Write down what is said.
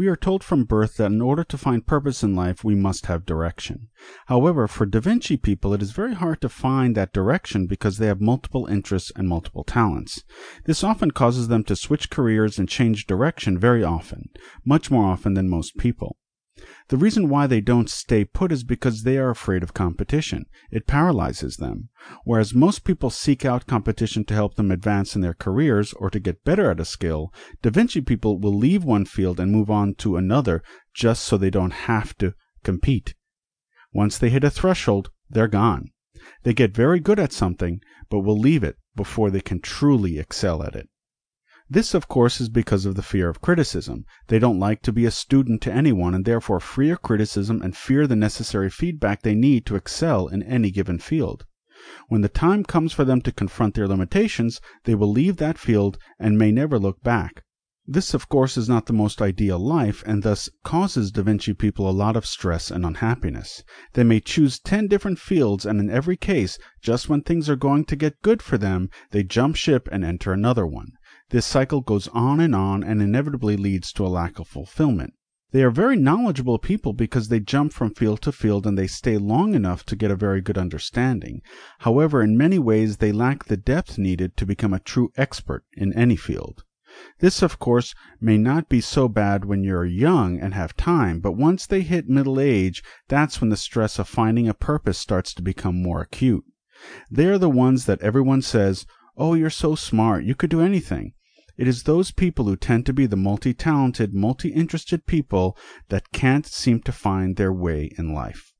We are told from birth that in order to find purpose in life, we must have direction. However, for Da Vinci people, it is very hard to find that direction because they have multiple interests and multiple talents. This often causes them to switch careers and change direction very often, much more often than most people. The reason why they don't stay put is because they are afraid of competition. It paralyzes them. Whereas most people seek out competition to help them advance in their careers or to get better at a skill, Da Vinci people will leave one field and move on to another just so they don't have to compete. Once they hit a threshold, they're gone. They get very good at something, but will leave it before they can truly excel at it. This, of course, is because of the fear of criticism. They don't like to be a student to anyone and therefore fear criticism and fear the necessary feedback they need to excel in any given field. When the time comes for them to confront their limitations, they will leave that field and may never look back. This, of course, is not the most ideal life, and thus causes Da Vinci people a lot of stress and unhappiness. They may choose ten different fields, and in every case, just when things are going to get good for them, they jump ship and enter another one. This cycle goes on and on and inevitably leads to a lack of fulfillment. They are very knowledgeable people because they jump from field to field and they stay long enough to get a very good understanding. However, in many ways they lack the depth needed to become a true expert in any field. This, of course, may not be so bad when you're young and have time, but once they hit middle age, that's when the stress of finding a purpose starts to become more acute. They are the ones that everyone says, Oh, you're so smart, you could do anything. It is those people who tend to be the multi talented, multi interested people that can't seem to find their way in life.